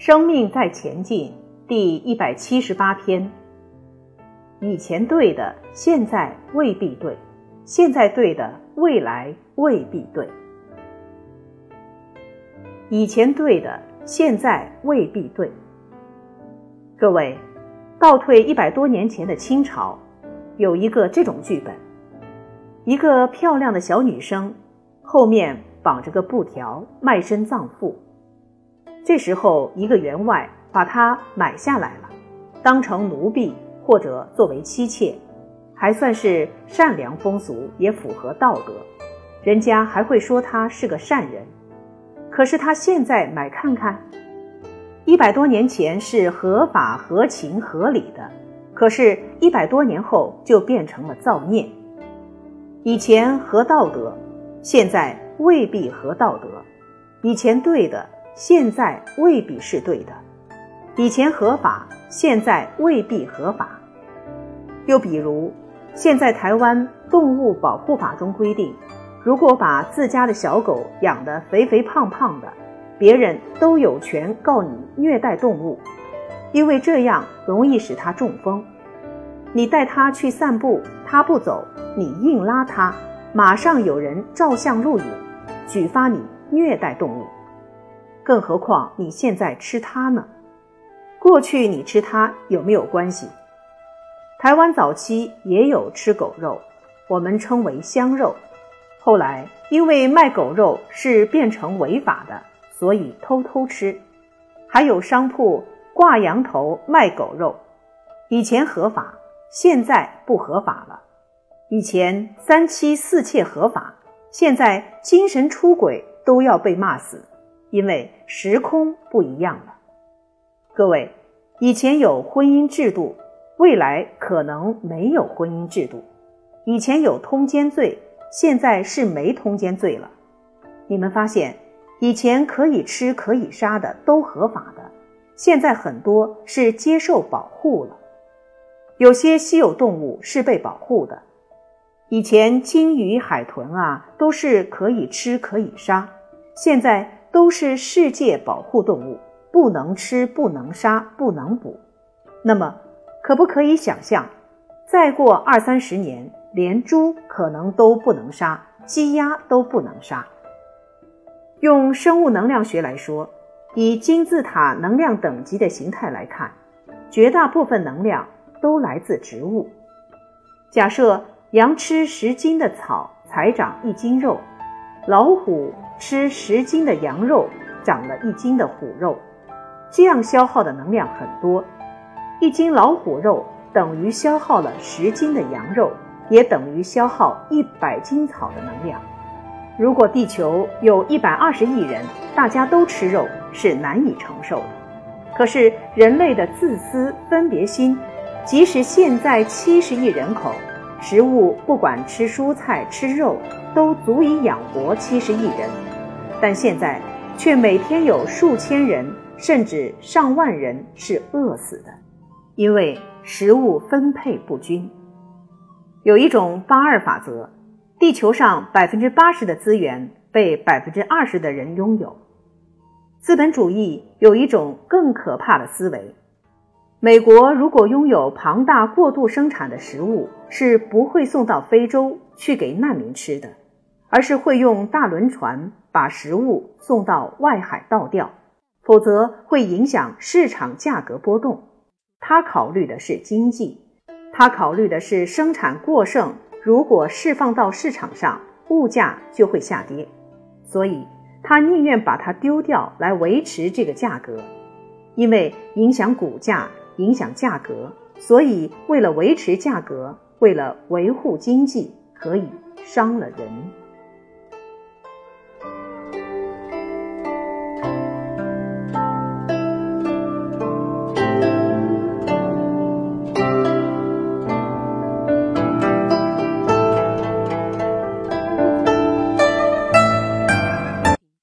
生命在前进，第一百七十八篇。以前对的，现在未必对；现在对的，未来未必对。以前对的，现在未必对。各位，倒退一百多年前的清朝，有一个这种剧本：一个漂亮的小女生，后面绑着个布条，卖身葬父。这时候，一个员外把他买下来了，当成奴婢或者作为妻妾，还算是善良风俗，也符合道德，人家还会说他是个善人。可是他现在买看看，一百多年前是合法、合情、合理的，可是，一百多年后就变成了造孽。以前合道德，现在未必合道德；以前对的。现在未必是对的，以前合法，现在未必合法。又比如，现在台湾动物保护法中规定，如果把自家的小狗养得肥肥胖胖的，别人都有权告你虐待动物，因为这样容易使它中风。你带它去散步，它不走，你硬拉它，马上有人照相录影，举发你虐待动物。更何况你现在吃它呢？过去你吃它有没有关系？台湾早期也有吃狗肉，我们称为香肉。后来因为卖狗肉是变成违法的，所以偷偷吃。还有商铺挂羊头卖狗肉，以前合法，现在不合法了。以前三妻四妾合法，现在精神出轨都要被骂死。因为时空不一样了，各位，以前有婚姻制度，未来可能没有婚姻制度；以前有通奸罪，现在是没通奸罪了。你们发现，以前可以吃可以杀的都合法的，现在很多是接受保护了。有些稀有动物是被保护的，以前鲸鱼、海豚啊都是可以吃可以杀，现在。都是世界保护动物，不能吃，不能杀，不能捕。那么，可不可以想象，再过二三十年，连猪可能都不能杀，鸡鸭都不能杀？用生物能量学来说，以金字塔能量等级的形态来看，绝大部分能量都来自植物。假设羊吃十斤的草，才长一斤肉。老虎吃十斤的羊肉，长了一斤的虎肉，这样消耗的能量很多。一斤老虎肉等于消耗了十斤的羊肉，也等于消耗一百斤草的能量。如果地球有一百二十亿人，大家都吃肉，是难以承受的。可是人类的自私分别心，即使现在七十亿人口。食物不管吃蔬菜吃肉都足以养活七十亿人，但现在却每天有数千人甚至上万人是饿死的，因为食物分配不均。有一种八二法则，地球上百分之八十的资源被百分之二十的人拥有。资本主义有一种更可怕的思维。美国如果拥有庞大过度生产的食物，是不会送到非洲去给难民吃的，而是会用大轮船把食物送到外海倒掉，否则会影响市场价格波动。他考虑的是经济，他考虑的是生产过剩，如果释放到市场上，物价就会下跌，所以他宁愿把它丢掉来维持这个价格，因为影响股价。影响价格，所以为了维持价格，为了维护经济，可以伤了人。